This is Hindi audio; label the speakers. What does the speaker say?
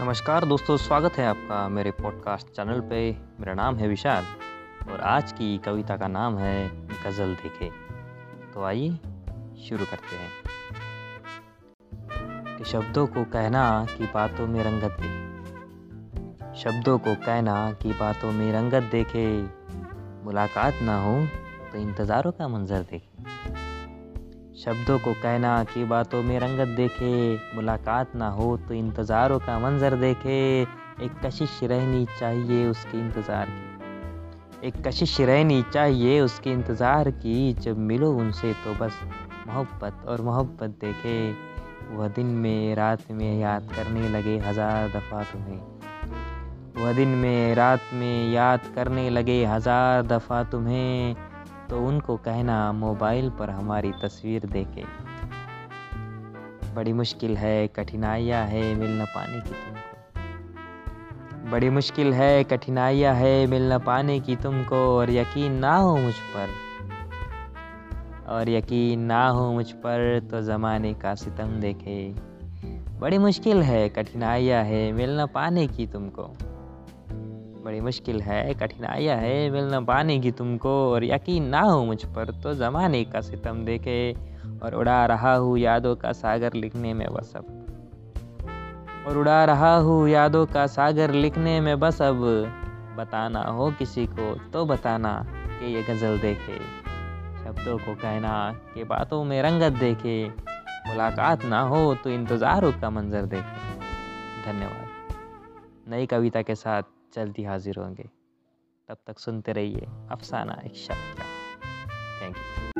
Speaker 1: नमस्कार दोस्तों, स्वागत है आपका मेरे पॉडकास्ट चैनल पे। मेरा नाम है विशाल और आज की कविता का नाम है गज़ल देखे। तो आइए, शुरू करते हैं। कि शब्दों को कहना कि बातों में रंगत दे। शब्दों को कहना कि बातों में रंगत देखे। मुलाकात ना हो तो इंतज़ारों का मंजर देखे। शब्दों को कहना कि बातों में रंगत देखे, मुलाकात ना हो तो इंतज़ारों का मंज़र देखे। एक कशिश रहनी चाहिए उसके इंतज़ार की। एक कशिश रहनी चाहिए उसके इंतज़ार की, जब मिलो उनसे तो बस मोहब्बत और मोहब्बत देखे। वह दिन में रात में याद करने लगे हज़ार दफ़ा तुम्हें। वह दिन में रात में याद करने लगे हज़ार दफ़ा तुम्हें। तो उनको कहना, मोबाइल पर हमारी तस्वीर देखे। बड़ी मुश्किल है, कठिनाइयाँ है मिल न पाने की तुमको। बड़ी मुश्किल है, कठिनाइयाँ है मिल न पाने की तुमको और यकीन ना हो मुझ पर। और यकीन ना हो मुझ पर तो ज़माने का सितम देखे। बड़ी मुश्किल है, कठिनाइयाँ है मिल न पाने की तुमको। बड़ी मुश्किल है, कठिनाइयाँ है मिल न पाने की तुमको और यकीन ना हो मुझ पर तो ज़माने का सितम देखे और उड़ा रहा हूँ यादों का सागर लिखने में बस अब। और उड़ा रहा हूँ यादों का सागर लिखने में बस अब। बताना हो किसी को तो बताना कि ये गज़ल देखे, शब्दों को कहना कि बातों में रंगत देखे, मुलाकात ना हो तो इंतज़ारों का मंजर देखे। धन्यवाद। नई कविता के साथ जल्दी हाजिर होंगे। तब तक सुनते रहिए अफसाना एक शब्द का। Thank you